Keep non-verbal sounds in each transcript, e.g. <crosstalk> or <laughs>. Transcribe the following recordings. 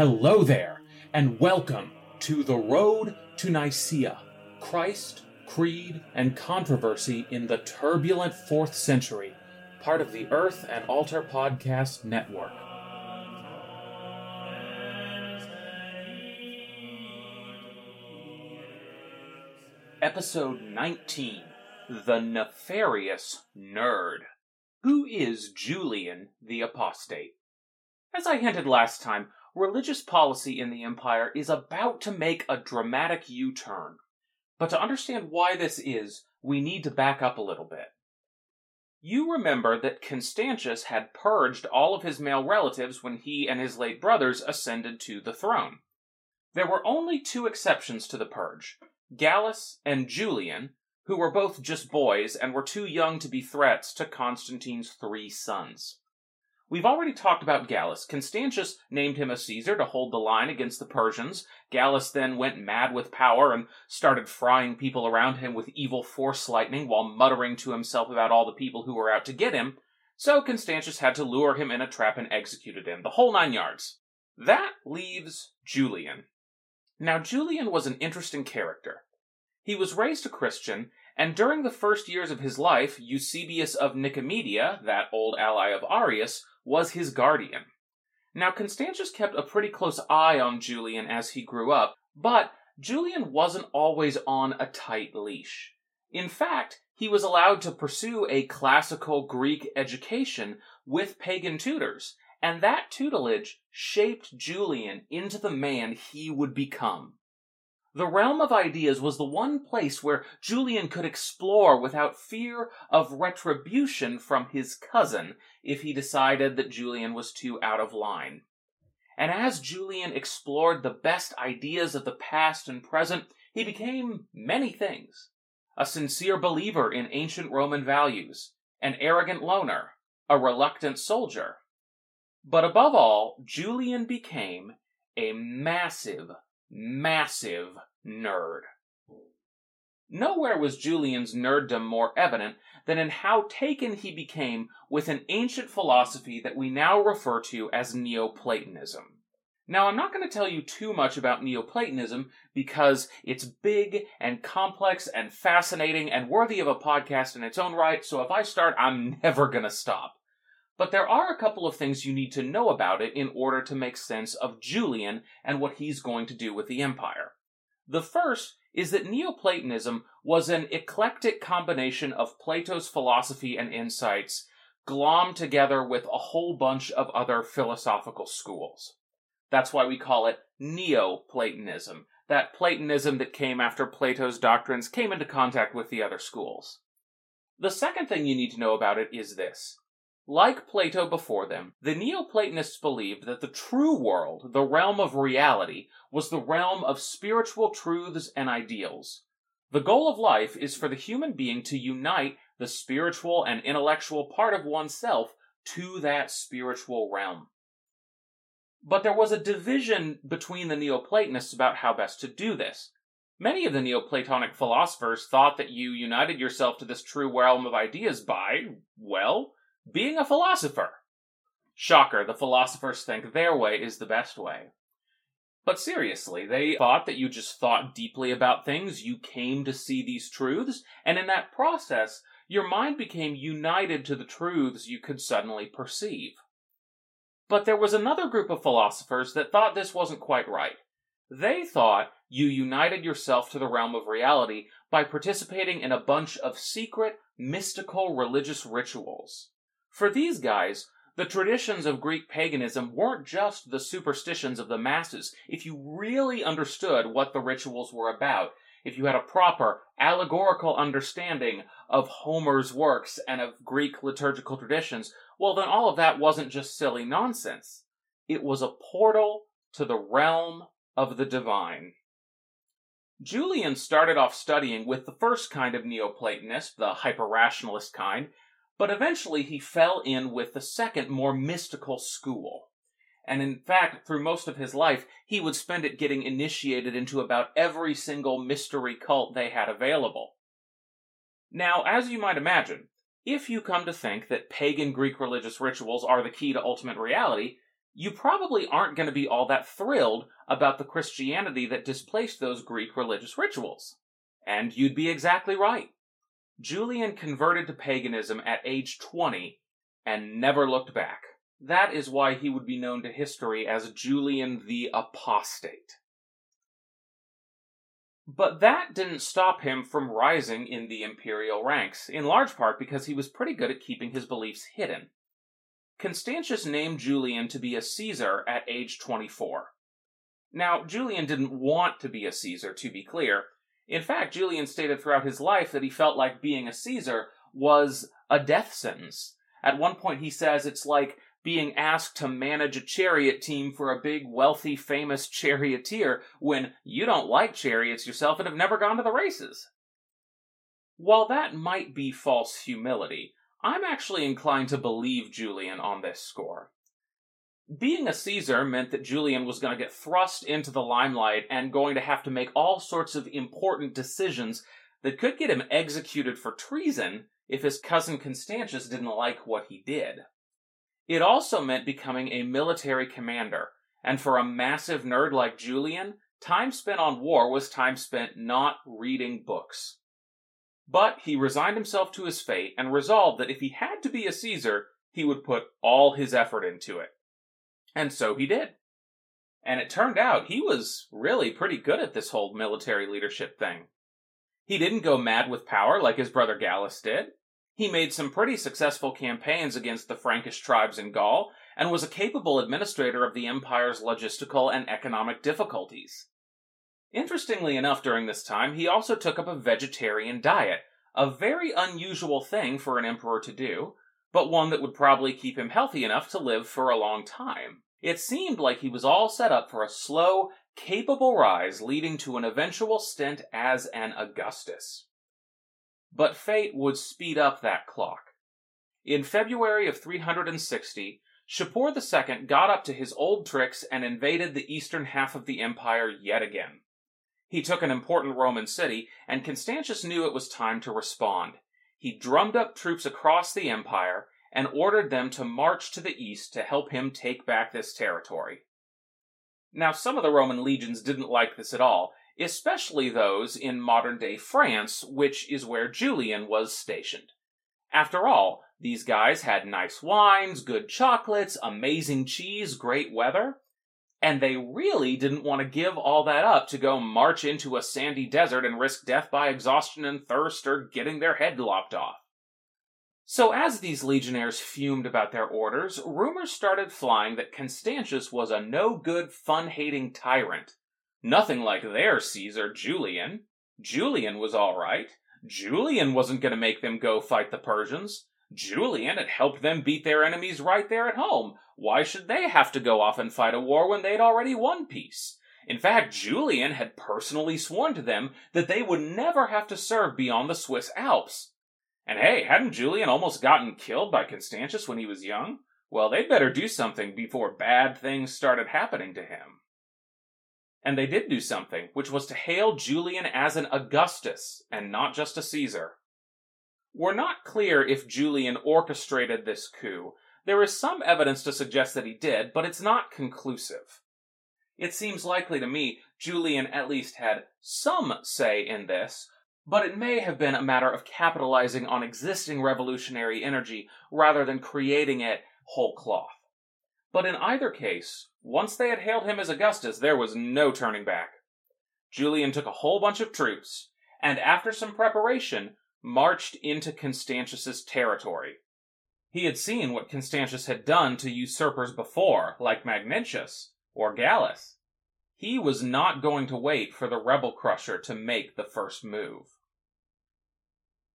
Hello there, and welcome to The Road to Nicaea Christ, Creed, and Controversy in the Turbulent Fourth Century, part of the Earth and Altar Podcast Network. Episode 19 The Nefarious Nerd. Who is Julian the Apostate? As I hinted last time, religious policy in the Empire is about to make a dramatic U turn. But to understand why this is, we need to back up a little bit. You remember that Constantius had purged all of his male relatives when he and his late brothers ascended to the throne. There were only two exceptions to the purge Gallus and Julian, who were both just boys and were too young to be threats to Constantine's three sons. We've already talked about Gallus. Constantius named him a Caesar to hold the line against the Persians. Gallus then went mad with power and started frying people around him with evil force lightning while muttering to himself about all the people who were out to get him. So Constantius had to lure him in a trap and executed him, the whole nine yards. That leaves Julian. Now, Julian was an interesting character. He was raised a Christian, and during the first years of his life, Eusebius of Nicomedia, that old ally of Arius, was his guardian. Now, Constantius kept a pretty close eye on Julian as he grew up, but Julian wasn't always on a tight leash. In fact, he was allowed to pursue a classical Greek education with pagan tutors, and that tutelage shaped Julian into the man he would become. The realm of ideas was the one place where Julian could explore without fear of retribution from his cousin if he decided that Julian was too out of line. And as Julian explored the best ideas of the past and present, he became many things. A sincere believer in ancient Roman values, an arrogant loner, a reluctant soldier, but above all, Julian became a massive, massive nerd. Nowhere was Julian's nerddom more evident than in how taken he became with an ancient philosophy that we now refer to as Neoplatonism. Now, I'm not going to tell you too much about Neoplatonism because it's big and complex and fascinating and worthy of a podcast in its own right, so if I start, I'm <laughs> never going to stop. But there are a couple of things you need to know about it in order to make sense of Julian and what he's going to do with the empire. The first is that Neoplatonism was an eclectic combination of Plato's philosophy and insights glommed together with a whole bunch of other philosophical schools. That's why we call it Neoplatonism, that Platonism that came after Plato's doctrines came into contact with the other schools. The second thing you need to know about it is this like Plato before them, the Neoplatonists believed that the true world, the realm of reality, was the realm of spiritual truths and ideals. The goal of life is for the human being to unite the spiritual and intellectual part of oneself to that spiritual realm. But there was a division between the Neoplatonists about how best to do this. Many of the Neoplatonic philosophers thought that you united yourself to this true realm of ideas by, well, being a philosopher. Shocker, the philosophers think their way is the best way. But seriously, they thought that you just thought deeply about things, you came to see these truths, and in that process, your mind became united to the truths you could suddenly perceive. But there was another group of philosophers that thought this wasn't quite right. They thought you united yourself to the realm of reality by participating in a bunch of secret, mystical religious rituals. For these guys, the traditions of Greek paganism weren't just the superstitions of the masses. If you really understood what the rituals were about, if you had a proper allegorical understanding of Homer's works and of Greek liturgical traditions, well, then all of that wasn't just silly nonsense. It was a portal to the realm of the divine. Julian started off studying with the first kind of Neoplatonist, the hyper-rationalist kind, but eventually he fell in with the second, more mystical school. And in fact, through most of his life, he would spend it getting initiated into about every single mystery cult they had available. Now, as you might imagine, if you come to think that pagan Greek religious rituals are the key to ultimate reality, you probably aren't going to be all that thrilled about the Christianity that displaced those Greek religious rituals. And you'd be exactly right. Julian converted to paganism at age 20 and never looked back. That is why he would be known to history as Julian the Apostate. But that didn't stop him from rising in the imperial ranks, in large part because he was pretty good at keeping his beliefs hidden. Constantius named Julian to be a Caesar at age 24. Now, Julian didn't want to be a Caesar, to be clear. In fact, Julian stated throughout his life that he felt like being a Caesar was a death sentence. At one point, he says it's like being asked to manage a chariot team for a big, wealthy, famous <laughs> charioteer when you don't like chariots yourself and have never gone to the races. While that might be false humility, I'm actually inclined to believe Julian on this score. Being a Caesar meant that Julian was going to get thrust into the limelight and going to have to make all sorts of important decisions that could get him executed for treason if his cousin Constantius didn't like what he did. It also meant becoming a military commander, and for a massive nerd like Julian, time spent on war was time spent not reading books. But he resigned himself to his fate and resolved that if he had to be a Caesar, he would put all his effort into it. And so he did. And it turned out he was really pretty good at this whole military leadership thing. He didn't go mad with power like his brother Gallus did. He made some pretty successful campaigns against the Frankish tribes in Gaul and was a capable administrator of the empire's logistical and economic difficulties. Interestingly enough, during this time, he also took up a vegetarian diet, a very unusual thing for an emperor to do, but one that would probably keep him healthy enough to live for a long time. It seemed like he was all set up for a slow, capable rise leading to an eventual stint as an Augustus. But fate would speed up that clock. In February of 360, Shapur II got up to his old tricks and invaded the eastern half of the empire yet again. He took an important Roman city, and Constantius knew it was time to respond. He drummed up troops across the empire and ordered them to march to the east to help him take back this territory. Now, some of the Roman legions didn't like this at, all, especially those in modern day France, which is where Julian was stationed. After all, these guys had nice wines, good chocolates, amazing cheese, great weather. And they really didn't want to give all that up to go march into a sandy desert and risk death by exhaustion and thirst or getting their head lopped off. So, as these legionnaires fumed about their orders, rumors started flying that Constantius was a no good, fun hating tyrant. Nothing like their Caesar, Julian. Julian was all right. Julian wasn't going to make them go fight the Persians. Julian had helped them beat their enemies right there at home. Why should they have to go off and fight a war when they'd already won peace? In fact, Julian had personally sworn to them that they would never have to serve beyond the Swiss Alps. And hey, hadn't Julian almost gotten killed by Constantius when he was young? Well, they'd better do something before bad things started happening to him. And they did do something, which was to hail Julian as an Augustus and not just a Caesar. We're not clear if Julian orchestrated this coup. There is some evidence to suggest that he did, but it's not conclusive. It seems likely to me Julian at least had some say in this, but it may have been a matter of capitalizing on existing revolutionary energy rather than creating it whole cloth. But in either case, once they had hailed him as Augustus, there was no turning back. Julian took a whole bunch of troops, and after some preparation, marched into Constantius's territory. He had seen what Constantius had done to usurpers before, like Magnentius or Gallus. He was not going to wait for the rebel crusher to make the first move.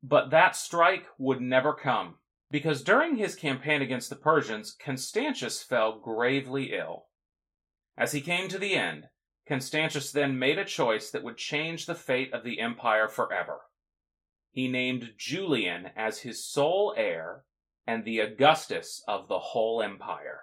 But that strike would never come, because during his campaign against the Persians, Constantius fell gravely ill. As he came to the end, Constantius then made a choice that would change the fate of the empire forever he named Julian as his sole heir and the Augustus of the whole empire.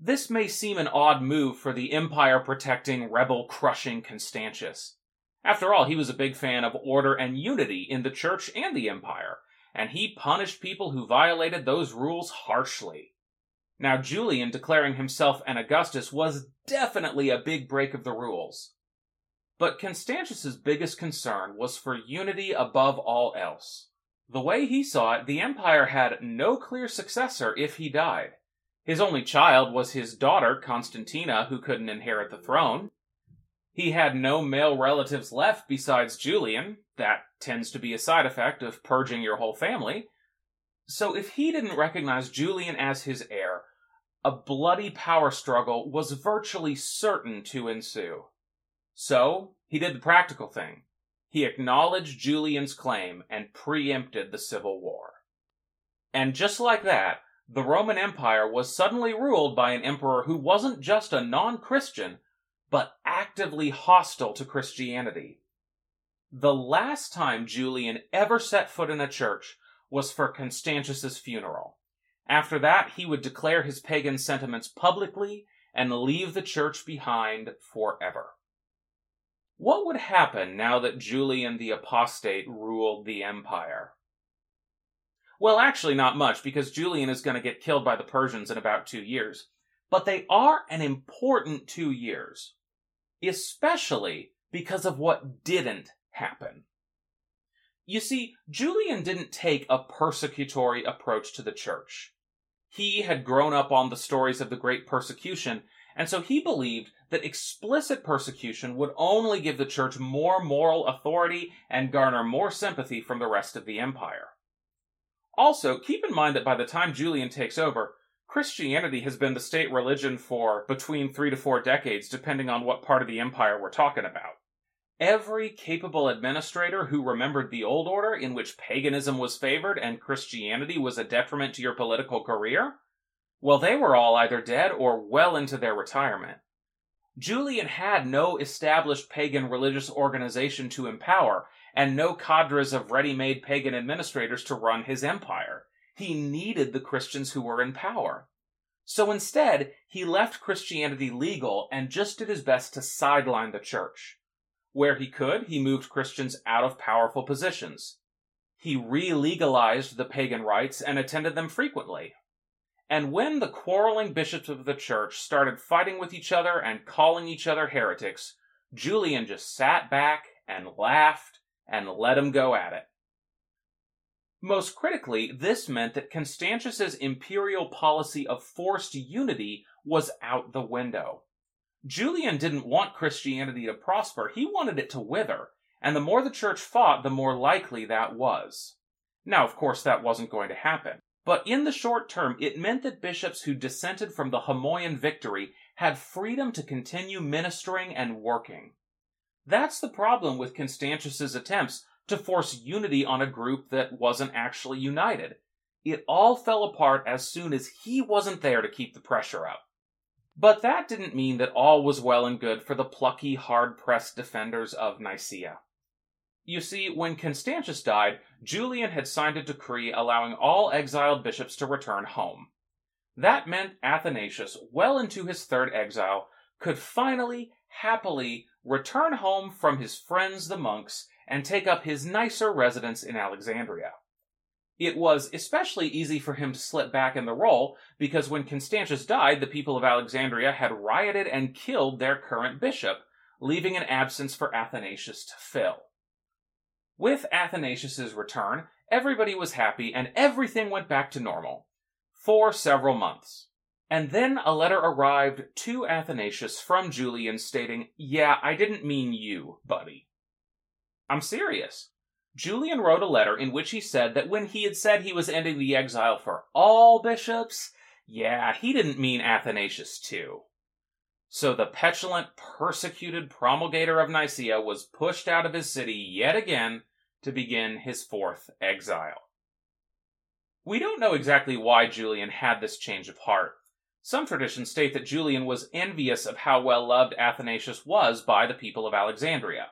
This may seem an odd move for the empire protecting, rebel crushing Constantius. After all, he was a big fan of order and unity in the church and the empire, and he punished people who violated those rules harshly. Now, Julian declaring himself an Augustus was definitely a big break of the rules. But Constantius's biggest concern was for unity above all else. The way he saw it, the empire had no clear successor if he died. His only child was his daughter, Constantina, who couldn't inherit the throne. He had no male relatives left besides Julian. That tends to be a side effect of purging your whole family. So if he didn't recognize Julian as his heir, a bloody power struggle was virtually certain to ensue. So he did the practical thing. He acknowledged Julian's claim and preempted the civil war. And just like that, the Roman Empire was suddenly ruled by an emperor who wasn't just a non Christian, but actively hostile to Christianity. The last time Julian ever set foot in a church was for Constantius's funeral. After that, he would declare his pagan sentiments publicly and leave the church behind forever. What would happen now that Julian the Apostate ruled the empire? Well, actually, not much, because Julian is going to get killed by the Persians in about two years. But they are an important two years, especially because of what didn't happen. You see, Julian didn't take a persecutory approach to the church. He had grown up on the stories of the Great Persecution, and so he believed that explicit persecution would only give the church more moral authority and garner more sympathy from the rest of the empire. Also, keep in mind that by the time Julian takes over, Christianity has been the state religion for between three to four decades, depending on what part of the empire we're talking about. Every capable administrator who remembered the old order in which paganism was favored and Christianity was a detriment to your political career, well, they were all either dead or well into their retirement. Julian had no established pagan religious organization to empower, and no cadres of ready made pagan administrators to run his empire. He needed the Christians who were in power. So instead, he left Christianity legal and just did his best to sideline the church. Where he could, he moved Christians out of powerful positions. He re legalized the pagan rites and attended them frequently. And when the quarreling bishops of the church started fighting with each other and calling each other heretics, Julian just sat back and laughed and let him go at it. Most critically, this meant that Constantius's imperial policy of forced unity was out the window. Julian didn't want Christianity to prosper, he wanted it to wither, and the more the church fought, the more likely that was. Now, of course, that wasn't going to happen. But in the short term, it meant that bishops who dissented from the Homoian victory had freedom to continue ministering and working. That's the problem with Constantius's attempts to force unity on a group that wasn't actually united. It all fell apart as soon as he wasn't there to keep the pressure up. But that didn't mean that all was well and good for the plucky, hard pressed defenders of Nicaea. You see, when Constantius died, Julian had signed a decree allowing all exiled bishops to return home. That meant Athanasius, well into his third exile, could finally, happily return home from his friends the monks and take up his nicer residence in Alexandria. It was especially easy for him to slip back in the role because when Constantius died, the people of Alexandria had rioted and killed their current bishop, leaving an absence for Athanasius to fill. With Athanasius's return, everybody was happy and everything went back to normal for several months. And then a letter arrived to Athanasius from Julian stating, Yeah, I didn't mean you, buddy. I'm serious. Julian wrote a letter in which he said that when he had said he was ending the exile for all bishops, yeah, he didn't mean Athanasius too. So the petulant, persecuted promulgator of Nicaea was pushed out of his city yet again to begin his fourth exile. We don't know exactly why Julian had this change of heart. Some traditions state that Julian was envious of how well loved Athanasius was by the people of Alexandria.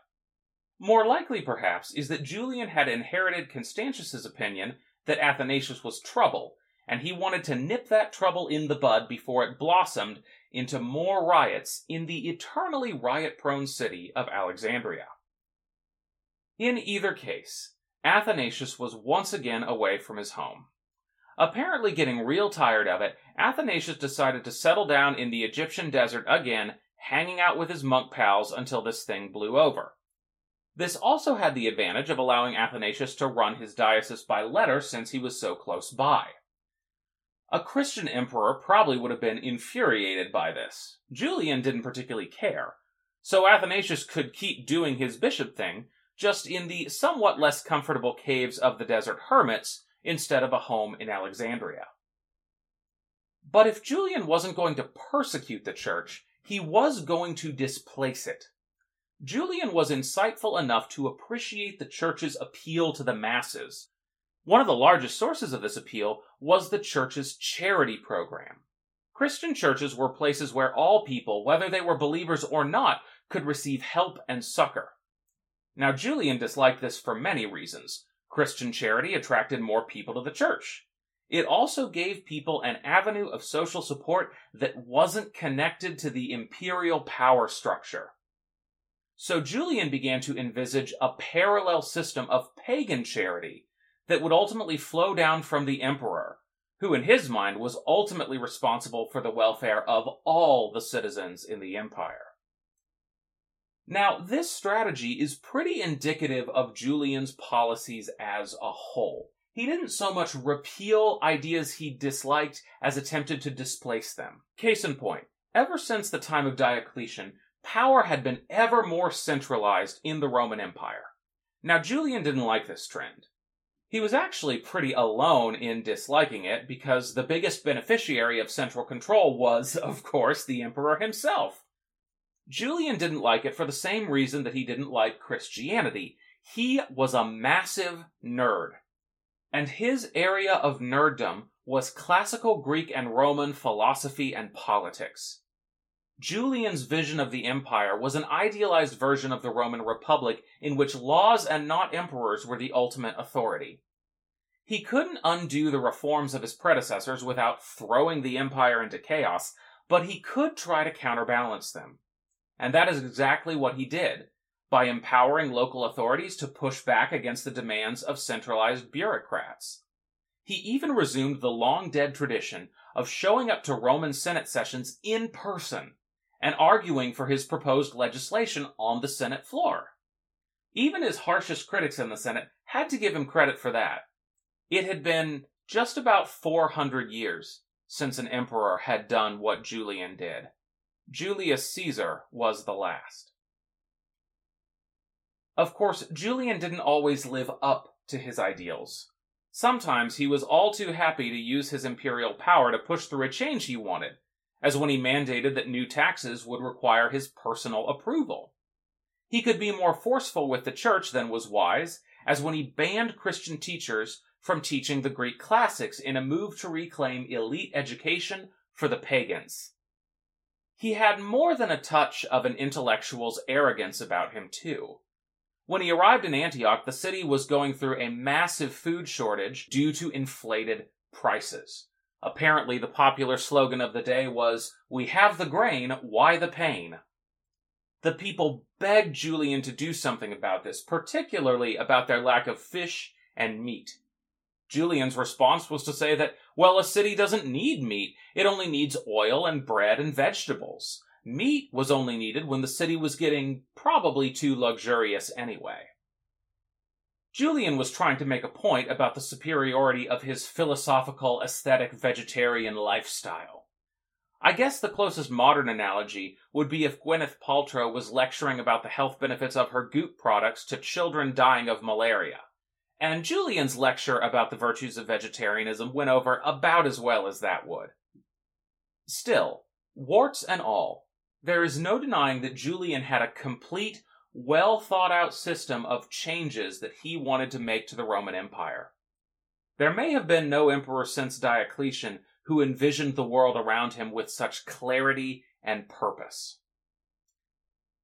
More likely, perhaps, is that Julian had inherited Constantius's opinion that Athanasius was trouble, and he wanted to nip that trouble in the bud before it blossomed into more riots in the eternally riot prone city of Alexandria. In either case, Athanasius was once again away from his home. Apparently getting real tired of it, Athanasius decided to settle down in the Egyptian desert again, hanging out with his monk pals until this thing blew over. This also had the advantage of allowing Athanasius to run his diocese by letter since he was so close by. A Christian emperor probably would have been infuriated by this. Julian didn't particularly care, so Athanasius could keep doing his bishop thing, just in the somewhat less comfortable caves of the desert hermits instead of a home in Alexandria. But if Julian wasn't going to persecute the church, he was going to displace it. Julian was insightful enough to appreciate the church's appeal to the masses. One of the largest sources of this appeal was the church's charity program. Christian churches were places where all people, whether they were believers or not, could receive help and succor. Now, Julian disliked this for many reasons. Christian charity attracted more people to the church. It also gave people an avenue of social support that wasn't connected to the imperial power structure. So Julian began to envisage a parallel system of pagan charity that would ultimately flow down from the emperor, who in his mind was ultimately responsible for the welfare of all the citizens in the empire. Now, this strategy is pretty indicative of Julian's policies as a whole. He didn't so much repeal ideas he disliked as attempted to displace them. Case in point, ever since the time of Diocletian, power had been ever more centralized in the Roman Empire. Now, Julian didn't like this trend. He was actually pretty alone in disliking it because the biggest beneficiary of central control was, <laughs> of course, the emperor himself. Julian didn't like it for the same reason that he didn't like Christianity. He was a massive nerd. And his area of nerddom was classical Greek and Roman philosophy and politics. Julian's vision of the empire was an idealized version of the Roman Republic in which laws and not emperors were the ultimate authority. He couldn't undo the reforms of his predecessors without throwing the empire into chaos, but he could try to counterbalance them. And that is exactly what he did, by empowering local authorities to push back against the demands of centralized bureaucrats. He even resumed the long dead tradition of showing up to Roman Senate sessions in person and arguing for his proposed legislation on the Senate floor. Even his harshest critics in the Senate had to give him credit for that. It had been just about 400 years since an emperor had done what Julian did. Julius Caesar was the last. Of course, Julian didn't always live up to his ideals. Sometimes he was all too happy to use his imperial power to push through a change he wanted, as when he mandated that new taxes would require his personal approval. He could be more forceful with the church than was wise, as when he banned Christian teachers from teaching the Greek classics in a move to reclaim elite education for the pagans. He had more than a touch of an intellectual's arrogance about him, too. When he arrived in Antioch, the city was going through a massive food shortage due to inflated prices. Apparently, the popular slogan of the day was, We have the grain, why the pain? The people begged Julian to do something about this, particularly about their lack of fish and meat. Julian's response was to say that, well, a city doesn't need meat, it only needs oil and bread and vegetables. Meat was only needed when the city was getting probably too luxurious anyway. Julian was trying to make a point about the superiority of his philosophical, aesthetic, vegetarian lifestyle. I guess the closest modern analogy would be if Gwyneth Paltrow was lecturing about the health benefits of her goop products to children dying of malaria. And Julian's lecture about the virtues of vegetarianism went over about as well as that would. Still, warts and all, there is no denying that Julian had a complete well thought out system of changes that he wanted to make to the Roman Empire. There may have been no emperor since Diocletian who envisioned the world around him with such clarity and purpose.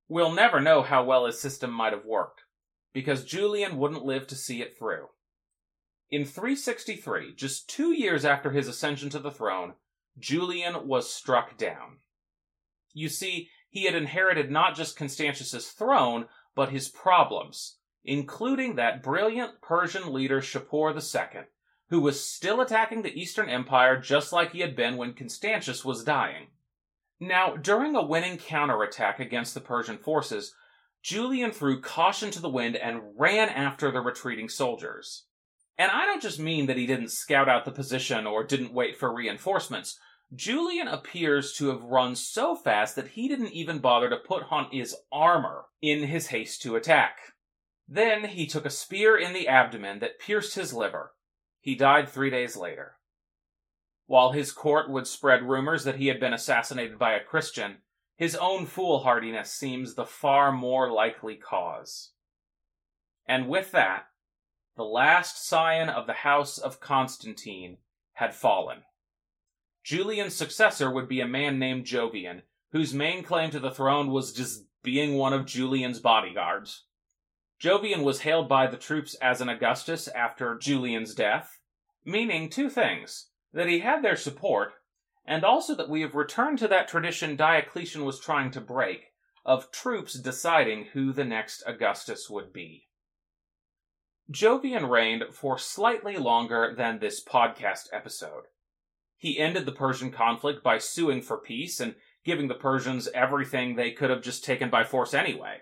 We'll never know how well his system might have worked, because Julian wouldn't live to see it through. In 363, just two years after his ascension to the throne, Julian was struck down. You see, he had inherited not just Constantius's throne, but his problems, including that brilliant Persian leader Shapur II, who was still attacking the Eastern Empire just like he had been when Constantius was dying. Now, during a winning counterattack against the Persian forces, Julian threw caution to the wind and ran after the retreating soldiers. And I don't just mean that he didn't scout out the position or didn't wait for reinforcements. Julian appears to have run so fast that he didn't even bother to put on his armor in his haste to attack. Then he took a spear in the abdomen that pierced his liver. He died three days later. While his court would spread rumors that he had been assassinated by a Christian, his own foolhardiness seems the far more likely cause. And with that, the last scion of the house of Constantine had fallen. Julian's successor would be a man named Jovian, whose main claim to the throne was just being one of Julian's bodyguards. Jovian was hailed by the troops as an Augustus after Julian's death, meaning two things that he had their support, and also that we have returned to that tradition Diocletian was trying to break of troops deciding who the next Augustus would be. Jovian reigned for slightly longer than this podcast episode. He ended the Persian conflict by suing for peace and giving the Persians everything they could have just taken by force anyway.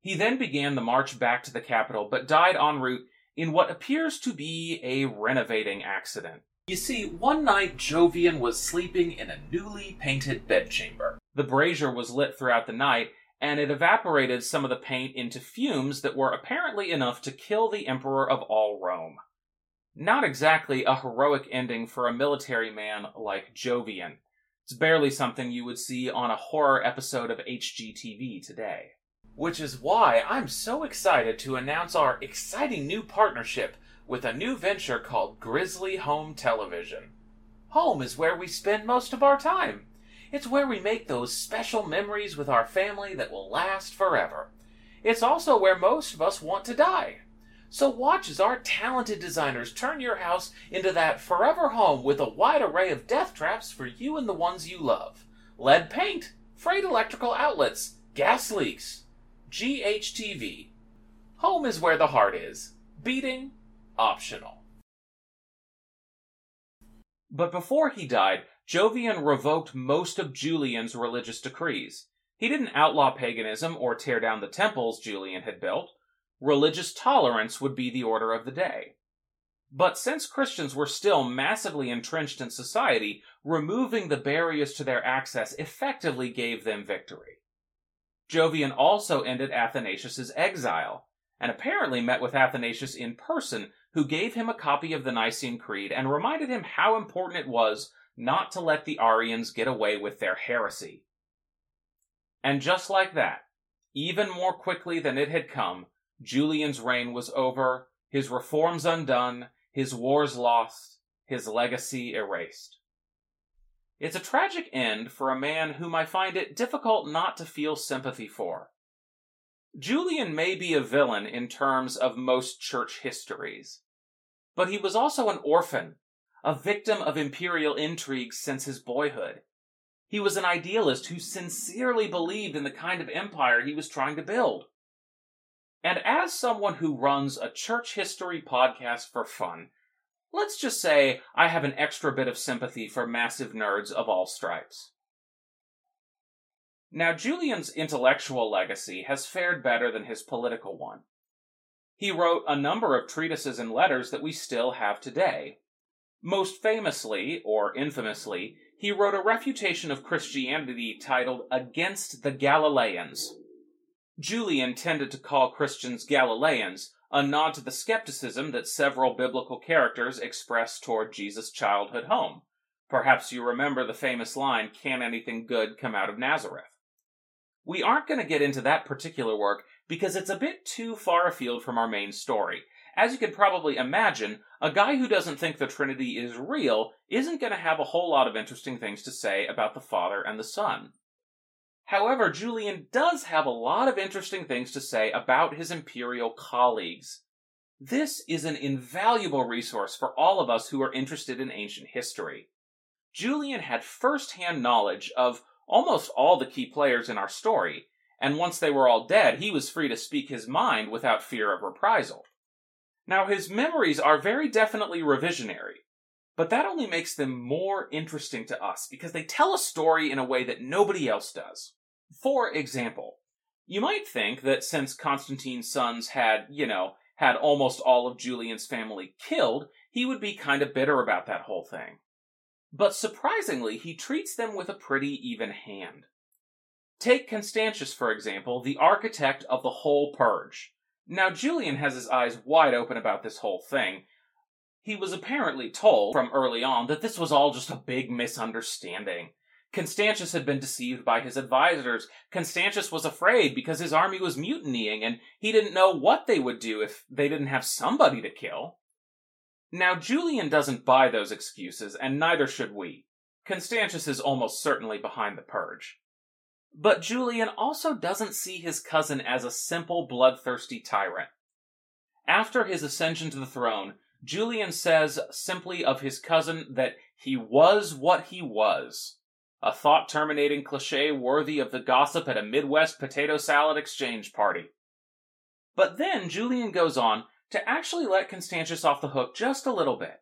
He then began the march back to the capital, but died en route in what appears to be a renovating accident. You see, one night Jovian was sleeping in a newly painted bedchamber. The brazier was lit throughout the night, and it evaporated some of the paint into fumes that were apparently enough to kill the Emperor of all Rome. Not exactly a heroic ending for a military man like Jovian. It's barely something you would see on a horror episode of HGTV today which is why I'm so excited to announce our exciting new partnership with a new venture called Grizzly Home Television. Home is where we spend most of our time. It's where we make those special memories with our family that will last forever. It's also where most of us want to die. So watch as our talented designers turn your house into that forever home with a wide array of death traps for you and the ones you love. Lead paint, frayed electrical outlets, gas leaks, GHTV. Home is where the heart is. Beating, optional. But before he died, Jovian revoked most of Julian's religious decrees. He didn't outlaw paganism or tear down the temples Julian had built. Religious tolerance would be the order of the day. But since Christians were still massively entrenched in society, removing the barriers to their access effectively gave them victory. Jovian also ended Athanasius's exile, and apparently met with Athanasius in person, who gave him a copy of the Nicene Creed and reminded him how important it was not to let the Arians get away with their heresy. And just like that, even more quickly than it had come, Julian's reign was over, his reforms undone, his wars lost, his legacy erased. It's a tragic end for a man whom I find it difficult not to feel sympathy for. Julian may be a villain in terms of most church histories, but he was also an orphan, a victim of imperial intrigues since his boyhood. He was an idealist who sincerely believed in the kind of empire he was trying to build. And as someone who runs a church history podcast for fun, Let's just say I have an extra bit of sympathy for massive nerds of all stripes. Now, Julian's intellectual legacy has fared better than his political one. He wrote a number of treatises and letters that we still have today. Most famously, or infamously, he wrote a refutation of Christianity titled Against the Galileans. Julian intended to call Christians Galileans, a nod to the skepticism that several biblical characters express toward Jesus' childhood home. Perhaps you remember the famous line, Can anything good come out of Nazareth? We aren't going to get into that particular work because it's a bit too far afield from our main story. As you can probably imagine, a guy who doesn't think the Trinity is real isn't going to have a whole lot of interesting things to say about the Father and the Son. However, Julian does have a lot of interesting things to say about his imperial colleagues. This is an invaluable resource for all of us who are interested in ancient history. Julian had first-hand knowledge of almost all the key players in our story, and once they were all dead, he was free to speak his mind without fear of reprisal. Now, his memories are very definitely revisionary, but that only makes them more interesting to us because they tell a story in a way that nobody else does. For example, you might think that since Constantine's sons had, you know, had almost all of Julian's family killed, he would be kind of bitter about that whole thing. But surprisingly, he treats them with a pretty even hand. Take Constantius, for example, the architect of the whole purge. Now, Julian has his eyes wide open about this whole thing. He was apparently told from early on that this was all just a big misunderstanding. Constantius had been deceived by his advisors. Constantius was afraid because his army was mutinying and he didn't know what they would do if they didn't have somebody to kill. Now, Julian doesn't buy those excuses, and neither should we. Constantius is almost certainly behind the purge. But Julian also doesn't see his cousin as a simple, bloodthirsty tyrant. After his ascension to the throne, Julian says simply of his cousin that he was what he was a thought terminating cliche worthy of the gossip at a Midwest potato salad exchange party. But then Julian goes on to actually let Constantius off the hook just a little bit.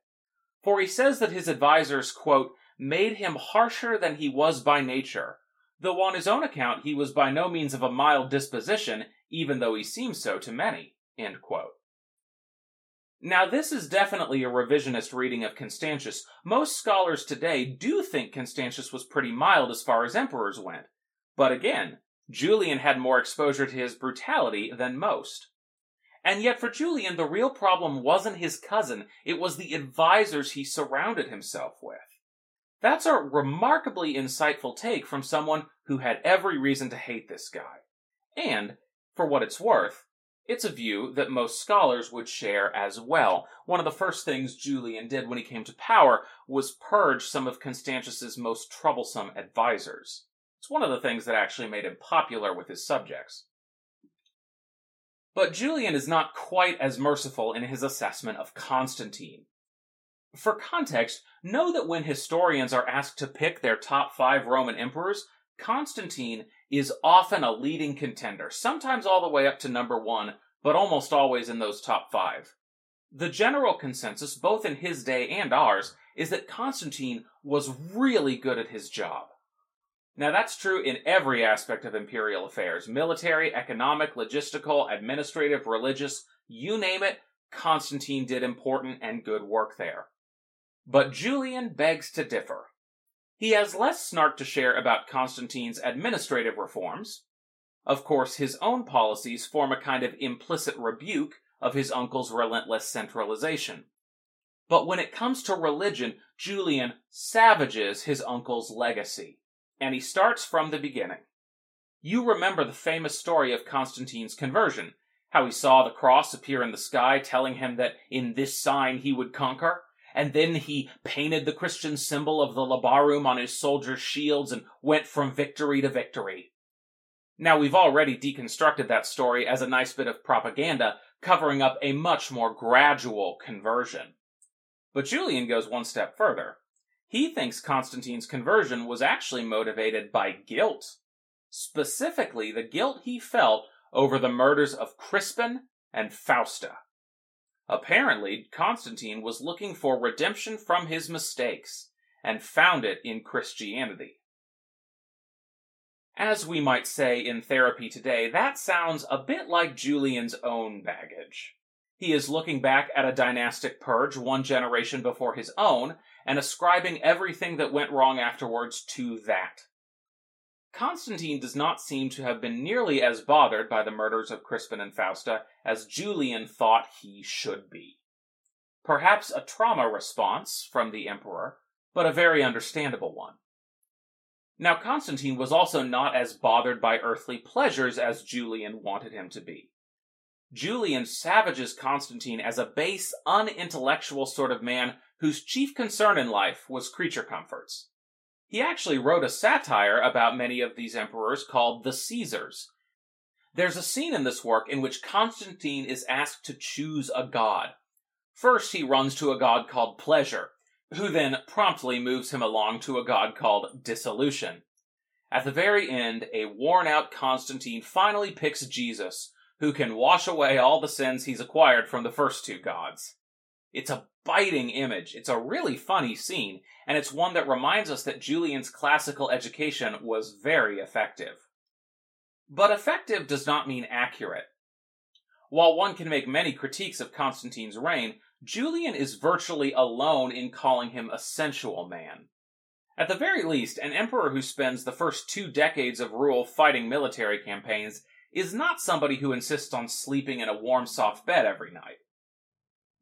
For he says that his advisors, quote, made him harsher than he was by nature, though on his own account he was by no means of a mild disposition, even though he seems so to many, end quote. Now, this is definitely a revisionist reading of Constantius. Most scholars today do think Constantius was pretty mild as far as emperors went. But again, Julian had more exposure to his brutality than most. And yet, for Julian, the real problem wasn't his cousin, it was the advisors he surrounded himself with. That's a remarkably insightful take from someone who had every reason to hate this guy. And, for what it's worth, it's a view that most scholars would share as well. One of the first things Julian did when he came to power was purge some of Constantius's most troublesome advisors. It's one of the things that actually made him popular with his subjects. But Julian is not quite as merciful in his assessment of Constantine. For context, know that when historians are asked to pick their top five Roman emperors, Constantine is often a leading contender, sometimes all the way up to number one, but almost always in those top five. The general consensus, both in his day and ours, is that Constantine was really good at his job. Now, that's true in every aspect of imperial affairs military, economic, logistical, administrative, religious, you name it, Constantine did important and good work there. But Julian begs to differ. He has less snark to share about Constantine's administrative reforms. Of course, his own policies form a kind of implicit rebuke of his uncle's relentless centralization. But when it comes to religion, Julian savages his uncle's legacy, and he starts from the beginning. You remember the famous story of Constantine's conversion, how he saw the cross appear in the sky telling him that in this sign he would conquer, and then he painted the Christian symbol of the labarum on his soldiers' shields and went from victory to victory. Now, we've already deconstructed that story as a nice bit of propaganda, covering up a much more gradual conversion. But Julian goes one step further. He thinks Constantine's conversion was actually motivated by guilt. Specifically, the guilt he felt over the murders of Crispus and Fausta. Apparently, Constantine was looking for redemption from his mistakes and found it in Christianity. As we might say in therapy today, that sounds a bit like Julian's own baggage. He is looking back at a dynastic purge one generation before his own and ascribing everything that went wrong afterwards to that. Constantine does not seem to have been nearly as bothered by the murders of Crispus and Fausta as Julian thought he should be. Perhaps a trauma response from the emperor, but a very understandable one. Now, Constantine was also not as bothered by earthly pleasures as Julian wanted him to be. Julian savages Constantine as a base, unintellectual sort of man whose chief concern in life was creature comforts. He actually wrote a satire about many of these emperors called The Caesars. There's a scene in this work in which Constantine is asked to choose a god. First, he runs to a god called Pleasure, who then promptly moves him along to a god called Dissolution. At the very end, a worn out Constantine finally picks Jesus, who can wash away all the sins he's acquired from the first two gods. It's a biting image. It's a really funny scene, and it's one that reminds us that Julian's classical education was very effective. But effective does not mean accurate. While one can make many critiques of Constantine's reign, Julian is virtually alone in calling him a sensual man. At the very least, an emperor who spends the first two decades of rule fighting military campaigns is not somebody who insists on sleeping in a warm, soft bed every night.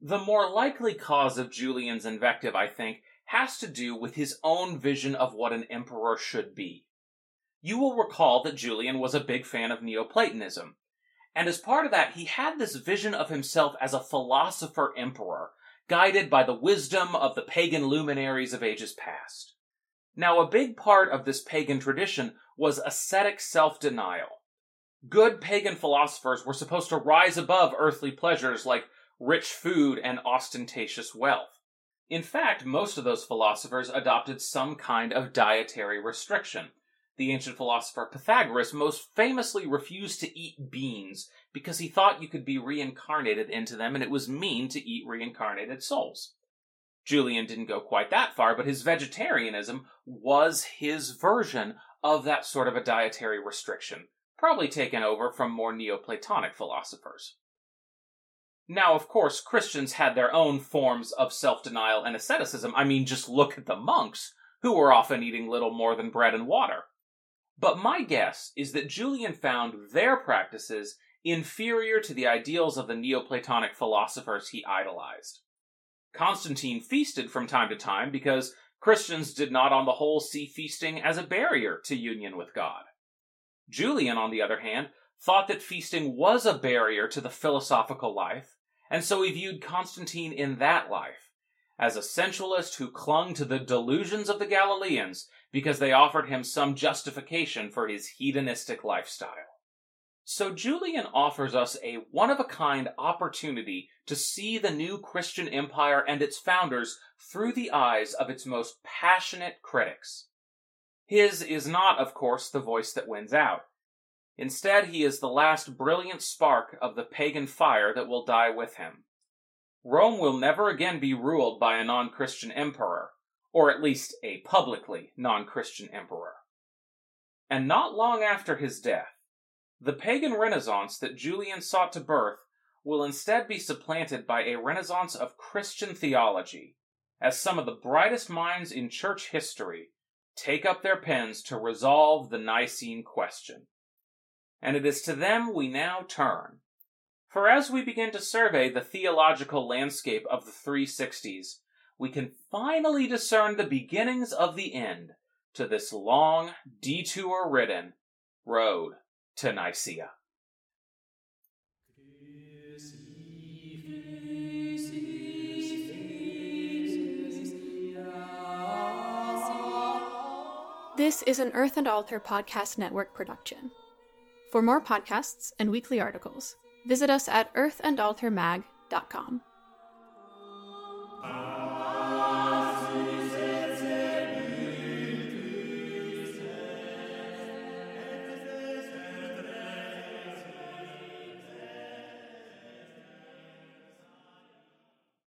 The more likely cause of Julian's invective, I think, has to do with his own vision of what an emperor should be. You will recall that Julian was a big fan of Neoplatonism, and as part of that, he had this vision of himself as a philosopher emperor, guided by the wisdom of the pagan luminaries of ages past. Now, a big part of this pagan tradition was ascetic self denial. Good pagan philosophers were supposed to rise above earthly pleasures like rich food, and ostentatious wealth. In fact, most of those philosophers adopted some kind of dietary restriction. The ancient philosopher Pythagoras most famously refused to eat beans because he thought you could be reincarnated into them and it was mean to eat reincarnated souls. Julian didn't go quite that far, but his vegetarianism was his version of that sort of a dietary restriction, probably taken over from more Neoplatonic philosophers. Now, of course, Christians had their own forms of self denial and asceticism. I mean, just look at the monks, who were often eating little more than bread and water. But my guess is that Julian found their practices inferior to the ideals of the Neoplatonic philosophers he idolized. Constantine feasted from time to time because Christians did not, on the whole, see feasting as a barrier to union with God. Julian, on the other hand, thought that feasting was a barrier to the philosophical life and so he viewed Constantine in that life, as a sensualist who clung to the delusions of the Galileans because they offered him some justification for his hedonistic lifestyle. So Julian offers us a one of a kind opportunity to see the new Christian empire and its founders through the eyes of its most passionate critics. His is not, of course, the voice that wins out. Instead, he is the last brilliant spark of the pagan fire that will die with him. Rome will never again be ruled by a non Christian emperor, or at least a publicly non Christian emperor. And not long after his death, the pagan renaissance that Julian sought to birth will instead be supplanted by a renaissance of Christian theology, as some of the brightest minds in church history take up their pens to resolve the Nicene question and it is to them we now turn. For as we begin to survey the theological landscape of the 360s, we can finally discern the beginnings of the end to this long, detour ridden road to Nicaea. This is an Earth and Altar Podcast Network production. For more podcasts and weekly articles, visit us at earthandaltarmag.com.